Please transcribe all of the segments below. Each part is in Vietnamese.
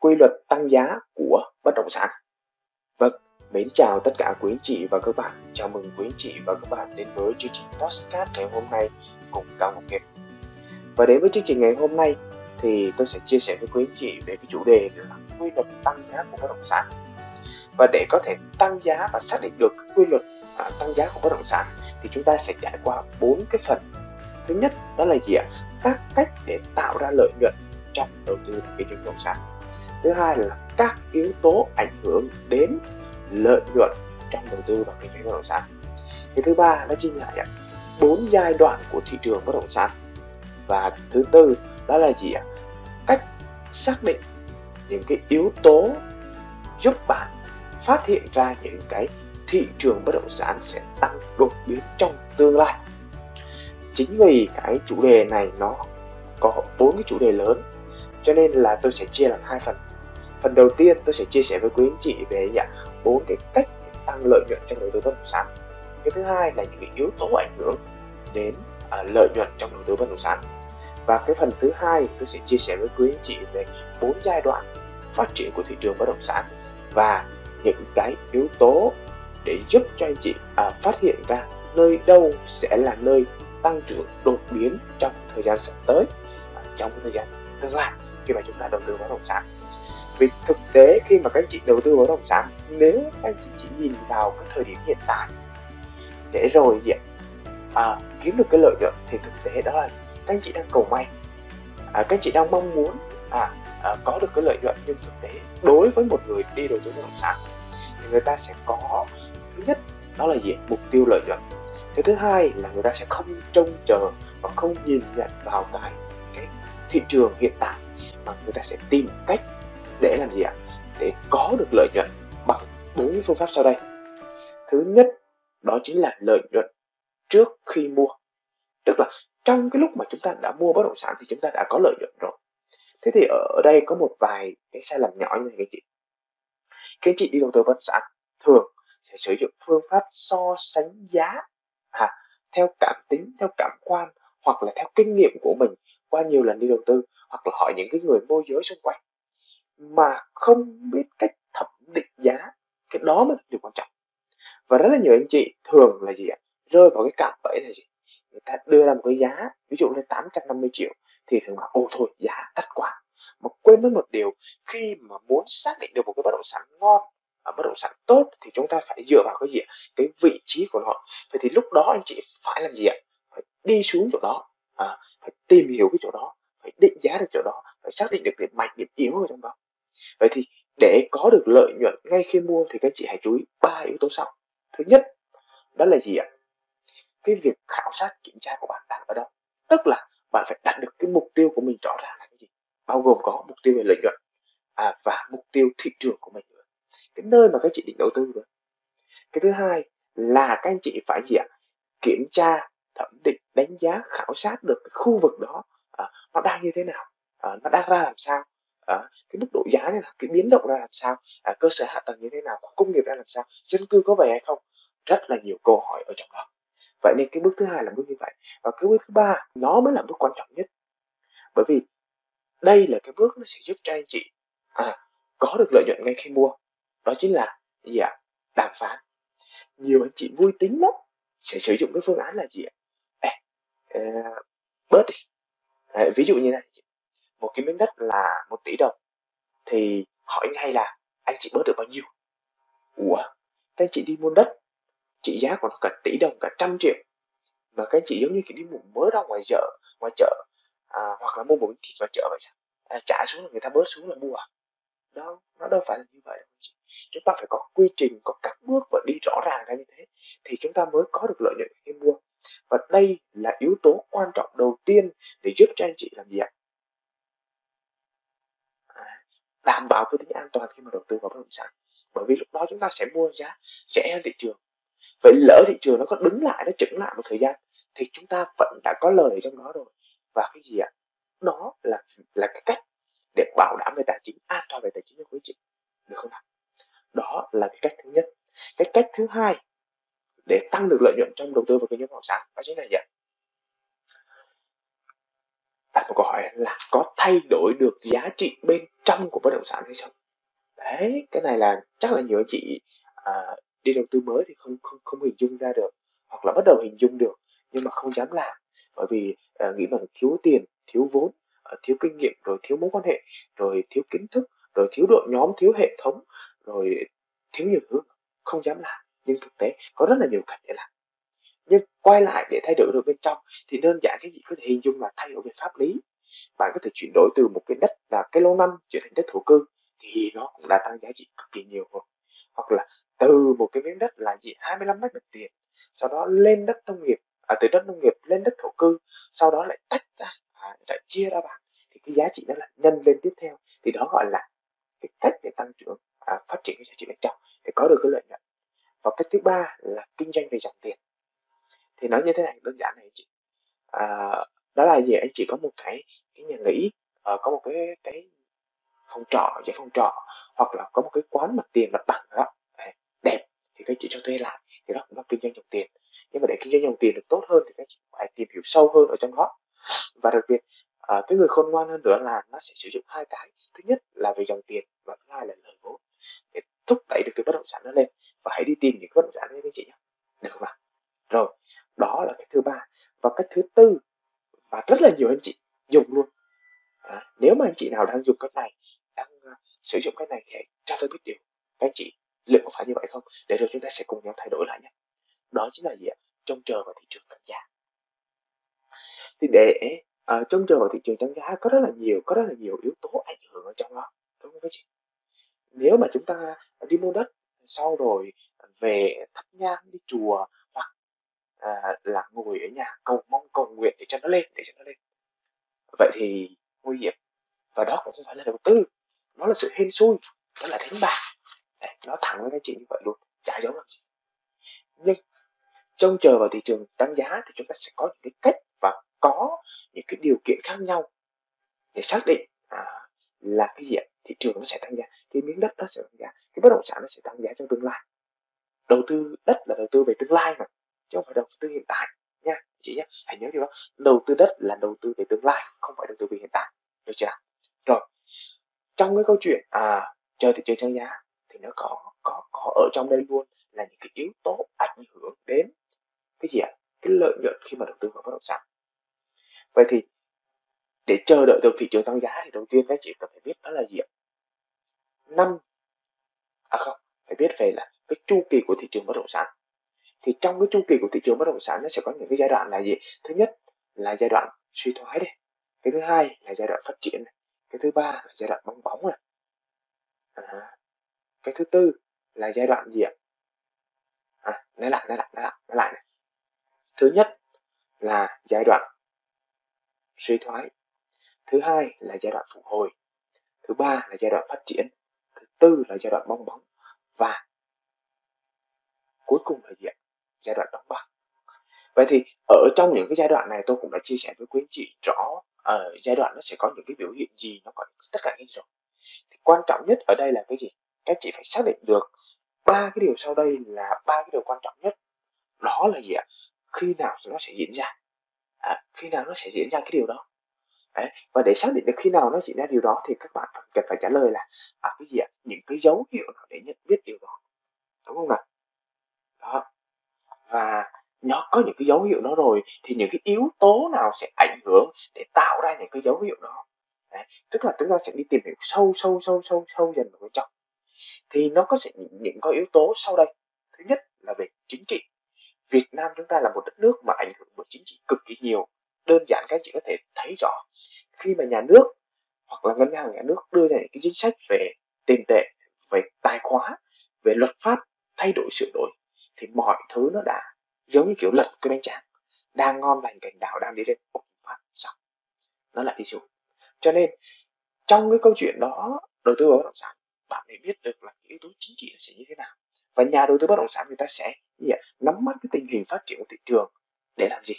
quy luật tăng giá của bất động sản. Vâng, mến chào tất cả quý anh chị và các bạn. Chào mừng quý anh chị và các bạn đến với chương trình Postcard ngày hôm nay cùng Cao Ngọc Kiệt. Và đến với chương trình ngày hôm nay thì tôi sẽ chia sẻ với quý anh chị về cái chủ đề là quy luật tăng giá của bất động sản. Và để có thể tăng giá và xác định được quy luật à, tăng giá của bất động sản thì chúng ta sẽ trải qua bốn cái phần. Thứ nhất đó là gì ạ? Các cách để tạo ra lợi nhuận trong đầu tư kinh doanh bất động sản thứ hai là các yếu tố ảnh hưởng đến lợi nhuận trong đầu tư vào kinh doanh bất động sản. Cái thứ ba đó chính là bốn giai đoạn của thị trường bất động sản. Và thứ tư đó là gì ạ? Cách xác định những cái yếu tố giúp bạn phát hiện ra những cái thị trường bất động sản sẽ tăng đột biến trong tương lai. Chính vì cái chủ đề này nó có bốn cái chủ đề lớn cho nên là tôi sẽ chia làm hai phần. Phần đầu tiên tôi sẽ chia sẻ với quý anh chị về bốn cái cách tăng lợi nhuận trong đầu tư bất động sản. Cái thứ hai là những cái yếu tố ảnh hưởng đến à, lợi nhuận trong đầu tư bất động sản. Và cái phần thứ hai tôi sẽ chia sẻ với quý anh chị về bốn giai đoạn phát triển của thị trường bất động sản và những cái yếu tố để giúp cho anh chị à, phát hiện ra nơi đâu sẽ là nơi tăng trưởng đột biến trong thời gian sắp tới à, trong thời gian tương lai khi mà chúng ta đầu tư bất động sản. Vì thực tế khi mà các anh chị đầu tư bất động sản nếu các anh chị chỉ nhìn vào cái thời điểm hiện tại để rồi gì à, kiếm được cái lợi nhuận thì thực tế đó là các anh chị đang cầu may. À, các anh chị đang mong muốn à, à, có được cái lợi nhuận nhưng thực tế đối với một người đi đầu tư bất động sản thì người ta sẽ có thứ nhất đó là gì mục tiêu lợi nhuận. Cái thứ hai là người ta sẽ không trông chờ và không nhìn nhận vào cái cái thị trường hiện tại mà người ta sẽ tìm cách để làm gì ạ? Để có được lợi nhuận bằng bốn phương pháp sau đây. Thứ nhất đó chính là lợi nhuận trước khi mua. Tức là trong cái lúc mà chúng ta đã mua bất động sản thì chúng ta đã có lợi nhuận rồi. Thế thì ở đây có một vài cái sai lầm nhỏ như này các chị. Các chị đi đầu tư bất động sản thường sẽ sử dụng phương pháp so sánh giá à, theo cảm tính theo cảm quan hoặc là theo kinh nghiệm của mình qua nhiều lần đi đầu tư hoặc là hỏi những cái người môi giới xung quanh. Mà không biết cách thẩm định giá cái đó mới là điều quan trọng. Và rất là nhiều anh chị thường là gì ạ? Rơi vào cái cạm bẫy là gì? Người ta đưa ra một cái giá ví dụ là 850 triệu thì thường bảo ô thôi giá đắt quá. Mà quên mất một điều khi mà muốn xác định được một cái bất động sản ngon ở bất động sản tốt thì chúng ta phải dựa vào cái gì ạ? Cái vị trí của nó. Vậy thì lúc đó anh chị phải làm gì ạ? Phải đi xuống chỗ đó. À, tìm hiểu cái chỗ đó phải định giá được chỗ đó phải xác định được điểm mạnh điểm yếu ở trong đó. Vậy thì để có được lợi nhuận ngay khi mua thì các chị hãy chú ý ba yếu tố sau. Thứ nhất đó là gì ạ? Cái việc khảo sát kiểm tra của bạn đang ở đâu. Tức là bạn phải đặt được cái mục tiêu của mình rõ ràng là cái gì. Bao gồm có mục tiêu về lợi nhuận à, và mục tiêu thị trường của mình nữa. Cái nơi mà các chị định đầu tư nữa. Cái thứ hai là các anh chị phải gì ạ? Kiểm tra thẩm định đánh giá khảo sát được cái khu vực đó à, nó đang như thế nào à, nó đang ra làm sao à, cái mức độ giá này là cái biến động ra làm sao à, cơ sở hạ tầng như thế nào công nghiệp ra làm sao dân cư có về hay không? Rất là nhiều câu hỏi ở trong đó. Vậy nên cái bước thứ hai là bước như vậy. Và cái bước thứ ba nó mới là bước quan trọng nhất. Bởi vì đây là cái bước nó sẽ giúp cho anh chị à, có được lợi nhuận ngay khi mua. Đó chính là gì ạ? Đàm phán. Nhiều anh chị vui tính lắm. Sẽ sử dụng cái phương án là gì ạ? Uh, bớt đi. Đấy, ví dụ như này một cái miếng đất là một tỷ đồng thì hỏi ngay là anh chị bớt được bao nhiêu? Ủa các anh chị đi mua đất trị giá của nó cả tỷ đồng cả trăm triệu. Mà các anh chị giống như kiểu đi mua mớ rau ngoài chợ ngoài chợ à, hoặc là mua một miếng thịt ngoài chợ vậy sao? À, trả xuống là người ta bớt xuống là mua à? Đâu nó đâu phải là như vậy chúng ta phải có quy trình có các bước và đi rõ ràng ra như thế thì chúng ta mới có được lợi nhuận khi mua và đây là yếu tố quan trọng đầu tiên để giúp cho anh chị làm gì ạ? À, đảm bảo cái tính an toàn khi mà đầu tư vào bất động sản. Bởi vì lúc đó chúng ta sẽ mua giá rẻ hơn thị trường. Vậy lỡ thị trường nó có đứng lại, nó chững lại một thời gian, thì chúng ta vẫn đã có lời trong đó rồi. Và cái gì ạ? Đó là là cái cách để bảo đảm về tài chính, an toàn về tài chính cho quý chị. Được không nào? Đó là cái cách thứ nhất. Cái cách thứ hai tăng được lợi nhuận trong đầu tư vào kinh doanh bất động sản đó chính là gì ạ? Đặt một câu hỏi là có thay đổi được giá trị bên trong của bất động sản hay không? Đấy cái này là chắc là nhiều anh chị à, đi đầu tư mới thì không không không hình dung ra được hoặc là bắt đầu hình dung được nhưng mà không dám làm. Bởi vì à, nghĩ rằng thiếu tiền thiếu vốn à, thiếu kinh nghiệm rồi thiếu mối quan hệ rồi thiếu kiến thức rồi thiếu đội nhóm thiếu hệ thống rồi thiếu nhiều thứ không dám làm nhưng thực tế có rất là nhiều cách để làm. Nhưng quay lại để thay đổi được bên trong thì đơn giản cái gì có thể hình dung là thay đổi về pháp lý. Bạn có thể chuyển đổi từ một cái đất là cái lô năm chuyển thành đất thổ cư thì nó cũng đã tăng giá trị cực kỳ nhiều rồi. Hoặc là từ một cái miếng đất là gì? 25 mét mặt tiền sau đó lên đất nông nghiệp à, từ đất nông nghiệp lên đất thổ cư sau đó lại tách ra à, lại chia ra bạn thì cái giá trị nó là nhân lên tiếp theo. Thì đó gọi là cái cách để tăng trưởng à, phát triển cái giá trị bên trong để có được cái lợi nhuận và cách thứ ba là kinh doanh về dòng tiền. Thì nói như thế này đơn giản này anh chị. À, đó là gì? Anh chị có một cái cái nhà nghỉ à, có một cái cái phòng trọ giải phòng trọ hoặc là có một cái quán mặt tiền mặt bằng đó. Đẹp thì các chị cho thuê lại thì đó cũng là kinh doanh dòng tiền. Nhưng mà để kinh doanh dòng tiền được tốt hơn thì các chị phải tìm hiểu sâu hơn ở trong đó. Và đặc biệt à, cái người khôn ngoan hơn nữa là nó sẽ sử dụng hai cái. Thứ nhất là về dòng tiền và thứ hai là lời vốn. Để thúc đẩy được cái bất động sản nó lên và hãy đi tìm những bất động sản đấy các chị nhé. Được không nào rồi đó là cái thứ ba. Và cách thứ tư và rất là nhiều anh chị dùng luôn. À, nếu mà anh chị nào đang dùng cái này đang uh, sử dụng cái này thì hãy cho tôi biết điều. Các anh chị liệu có phải như vậy không? Để rồi chúng ta sẽ cùng nhau thay đổi lại nhé. Đó chính là gì ạ? Trông chờ vào thị trường tăng giá. Thì để uh, trông chờ vào thị trường tăng giá có rất là nhiều có rất là nhiều yếu tố ảnh hưởng ở trong đó. Đúng không các chị? Nếu mà chúng ta đi mua đất sau rồi về thắp nhang đi chùa hoặc à, là ngồi ở nhà cầu mong cầu nguyện để cho nó lên để cho nó lên. Vậy thì nguy hiểm. Và đó cũng không phải là đầu tư nó là sự hên xui đó là đánh bạc. Đấy, nó thẳng với các chị như vậy luôn chả giống làm gì. Nhưng trông chờ vào thị trường tăng giá thì chúng ta sẽ có những cái cách và có những cái điều kiện khác nhau để xác định là cái gì thị trường nó sẽ tăng giá, cái miếng đất nó sẽ tăng giá, cái bất động sản nó sẽ tăng giá trong tương lai. Đầu tư đất là đầu tư về tương lai mà, chứ không phải đầu tư hiện tại, nha, chị nhé hãy nhớ điều đó. Đầu tư đất là đầu tư về tương lai, không phải đầu tư về hiện tại. Được chưa rồi, trong cái câu chuyện à chờ thị trường tăng giá thì nó có có có ở trong đây luôn là những cái yếu tố ảnh hưởng đến cái gì ạ? Cái lợi nhuận khi mà đầu tư vào bất động sản. Vậy thì để chờ đợi được thị trường tăng giá thì đầu tiên các chị cần phải biết đó là gì ạ? Năm à không phải biết về là cái chu kỳ của thị trường bất động sản. Thì trong cái chu kỳ của thị trường bất động sản nó sẽ có những cái giai đoạn là gì? Thứ nhất là giai đoạn suy thoái đây. Cái thứ hai là giai đoạn phát triển này. cái thứ ba là giai đoạn bong bóng này. À, cái thứ tư là giai đoạn gì ạ? À, nói lại nói lại nói lại nói lại này. Thứ nhất là giai đoạn suy thoái thứ hai là giai đoạn phục hồi. Thứ ba là giai đoạn phát triển. Thứ tư là giai đoạn bong bóng. Và cuối cùng là gì ạ? Giai đoạn đóng băng. Vậy thì ở trong những cái giai đoạn này tôi cũng đã chia sẻ với quý anh chị rõ ở giai đoạn nó sẽ có những cái biểu hiện gì nó có tất cả những gì rồi. Thì quan trọng nhất ở đây là cái gì? Các chị phải xác định được ba cái điều sau đây là ba cái điều quan trọng nhất. Đó là gì ạ? Khi nào nó sẽ diễn ra? À, khi nào nó sẽ diễn ra cái điều đó? Đấy. và để xác định được khi nào nó diễn ra điều đó thì các bạn cần phải trả lời là à cái gì ạ? Những cái dấu hiệu nào để nhận biết điều đó. Đúng không nào? Đó. Và nó có những cái dấu hiệu đó rồi thì những cái yếu tố nào sẽ ảnh hưởng để tạo ra những cái dấu hiệu đó? Đấy. tức là chúng ta sẽ đi tìm hiểu sâu sâu sâu sâu sâu dần vào bên trong. Thì nó có sẽ những, những có yếu tố sau đây. Thứ nhất là về chính trị. Việt Nam chúng ta là một đất nước mà ảnh hưởng bởi chính trị cực kỳ nhiều đơn giản các chị có thể thấy rõ. Khi mà nhà nước hoặc là ngân hàng nhà nước đưa ra những cái chính sách về tiền tệ, về tài khóa về luật pháp thay đổi sửa đổi, thì mọi thứ nó đã giống như kiểu lật cái bánh tráng, đang ngon lành, cảnh đảo đang đi lên. Bùng phát, xong. Nó lại đi xuống. Cho nên, trong cái câu chuyện đó, đầu tư vào bất động sản, bạn phải biết được là yếu tố chính trị sẽ như thế nào. Và nhà đầu tư bất động sản người ta sẽ gì ạ? nắm bắt cái tình hình phát triển của thị trường để làm gì?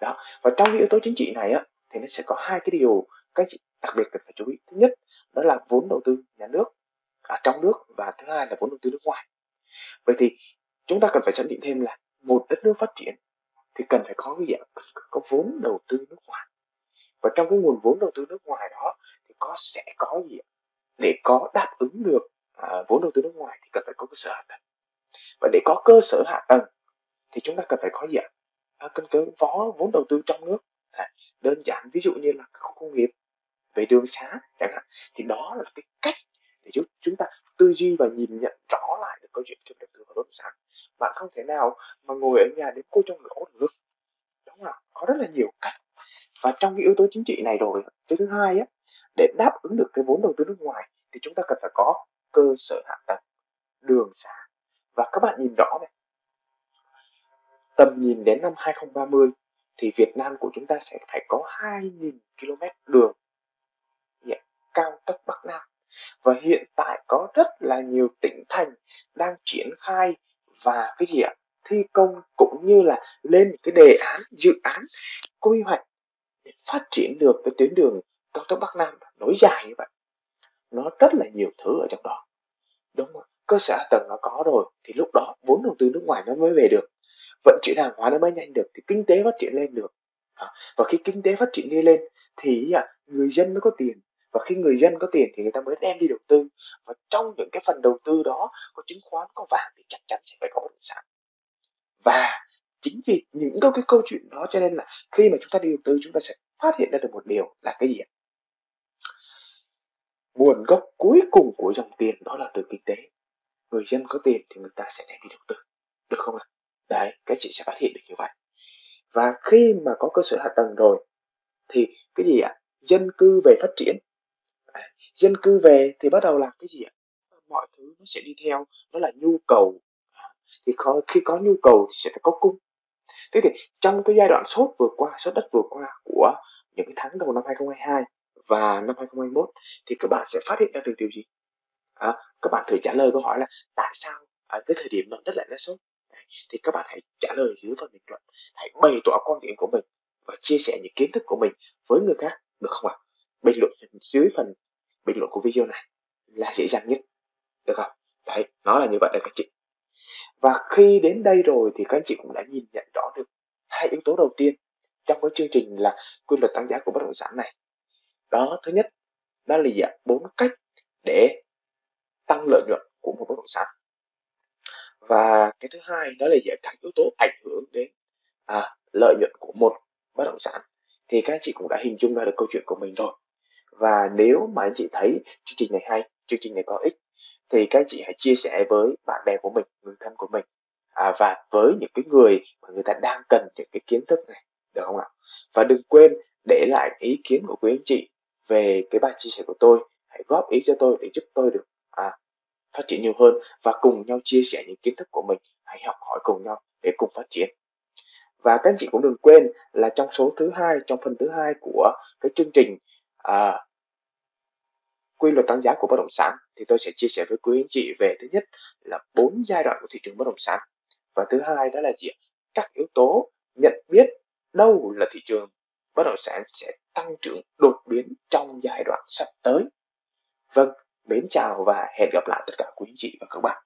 Đó. Và trong cái yếu tố chính trị này á thì nó sẽ có hai cái điều các chị đặc biệt cần phải chú ý. Thứ nhất đó là vốn đầu tư nhà nước ở trong nước và thứ hai là vốn đầu tư nước ngoài. Vậy thì chúng ta cần phải chấn định thêm là một đất nước phát triển thì cần phải có cái gì ạ? Có vốn đầu tư nước ngoài. Và trong cái nguồn vốn đầu tư nước ngoài đó thì có sẽ có gì để có đáp ứng được à, vốn đầu tư nước ngoài thì cần phải có cơ sở hạ tầng. Và để có cơ sở hạ tầng thì chúng ta cần phải có gì ạ? À, cần có vốn đầu tư trong nước. À, đơn giản ví dụ như là khu công nghiệp về đường xá chẳng hạn thì đó là cái cách để giúp chúng ta tư duy và nhìn nhận rõ lại được câu chuyện kiếm đầu tư vào bất động sản. Bạn không thể nào mà ngồi ở nhà đến cô trong lỗ được. Đúng không? Có rất là nhiều cách. Và trong cái yếu tố chính trị này rồi cái thứ hai á để đáp ứng được cái vốn đầu tư nước ngoài thì chúng ta cần phải có cơ sở hạ tầng đường xá và các bạn nhìn rõ này tầm nhìn đến năm 2030 thì Việt Nam của chúng ta sẽ phải có 2.000 km đường yeah, cao tốc Bắc Nam. Và hiện tại có rất là nhiều tỉnh thành đang triển khai và cái gì ạ? Thi công cũng như là lên cái đề án dự án quy hoạch để phát triển được cái tuyến đường cao tốc Bắc Nam nối dài như vậy. Nó rất là nhiều thứ ở trong đó. Đúng không cơ sở hạ tầng nó có rồi thì lúc đó vốn đầu tư nước ngoài nó mới về được vận chuyển hàng hóa nó mới nhanh được thì kinh tế phát triển lên được. Và khi kinh tế phát triển đi lên thì người dân mới có tiền. Và khi người dân có tiền thì người ta mới đem đi đầu tư. Và trong những cái phần đầu tư đó có chứng khoán có vàng thì chắc chắn sẽ phải có bất động sản. Và chính vì những cái, cái câu chuyện đó cho nên là khi mà chúng ta đi đầu tư chúng ta sẽ phát hiện ra được một điều là cái gì nguồn gốc cuối cùng của dòng tiền đó là từ kinh tế. Người dân có tiền thì người ta sẽ đem đi đầu tư. Được không ạ? Đấy các chị sẽ phát hiện được như vậy. Và khi mà có cơ sở hạ tầng rồi thì cái gì ạ? Dân cư về phát triển. Dân cư về thì bắt đầu làm cái gì ạ? Mọi thứ nó sẽ đi theo đó là nhu cầu. À, thì có, khi có nhu cầu thì sẽ phải có cung. Thế thì trong cái giai đoạn sốt vừa qua sốt đất vừa qua của những cái tháng đầu năm 2022 và năm 2021 thì các bạn sẽ phát hiện ra được điều gì? À, các bạn thử trả lời câu hỏi là tại sao ở cái thời điểm đó đất lại nó sốt? Thì các bạn hãy trả lời dưới phần bình luận. Hãy bày tỏ quan điểm của mình và chia sẻ những kiến thức của mình với người khác, được không ạ? Bình luận dưới phần bình luận của video này là dễ dàng nhất, được không? Đấy nó là như vậy đấy các chị. Và khi đến đây rồi thì các anh chị cũng đã nhìn nhận rõ được hai yếu tố đầu tiên trong cái chương trình là quy luật tăng giá của bất động sản này. Đó, thứ nhất, đó là bốn cách để tăng lợi nhuận của một bất động sản và cái thứ hai đó là các yếu tố ảnh hưởng đến à, lợi nhuận của một bất động sản. Thì các anh chị cũng đã hình dung ra được câu chuyện của mình rồi. Và nếu mà anh chị thấy chương trình này hay chương trình này có ích thì các anh chị hãy chia sẻ với bạn bè của mình người thân của mình à, và với những cái người mà người ta đang cần những cái kiến thức này được không ạ? Và đừng quên để lại ý kiến của quý anh chị về cái bài chia sẻ của tôi. Hãy góp ý cho tôi để giúp tôi được à, phát triển nhiều hơn và cùng nhau chia sẻ những kiến thức của mình hãy học hỏi cùng nhau để cùng phát triển. Và các anh chị cũng đừng quên là trong số thứ hai trong phần thứ hai của cái chương trình à, quy luật tăng giá của bất động sản thì tôi sẽ chia sẻ với quý anh chị về thứ nhất là bốn giai đoạn của thị trường bất động sản và thứ hai đó là gì các yếu tố nhận biết đâu là thị trường bất động sản sẽ tăng trưởng đột biến trong giai đoạn sắp tới. Vâng mến chào và hẹn gặp lại tất cả quý anh chị và các bạn.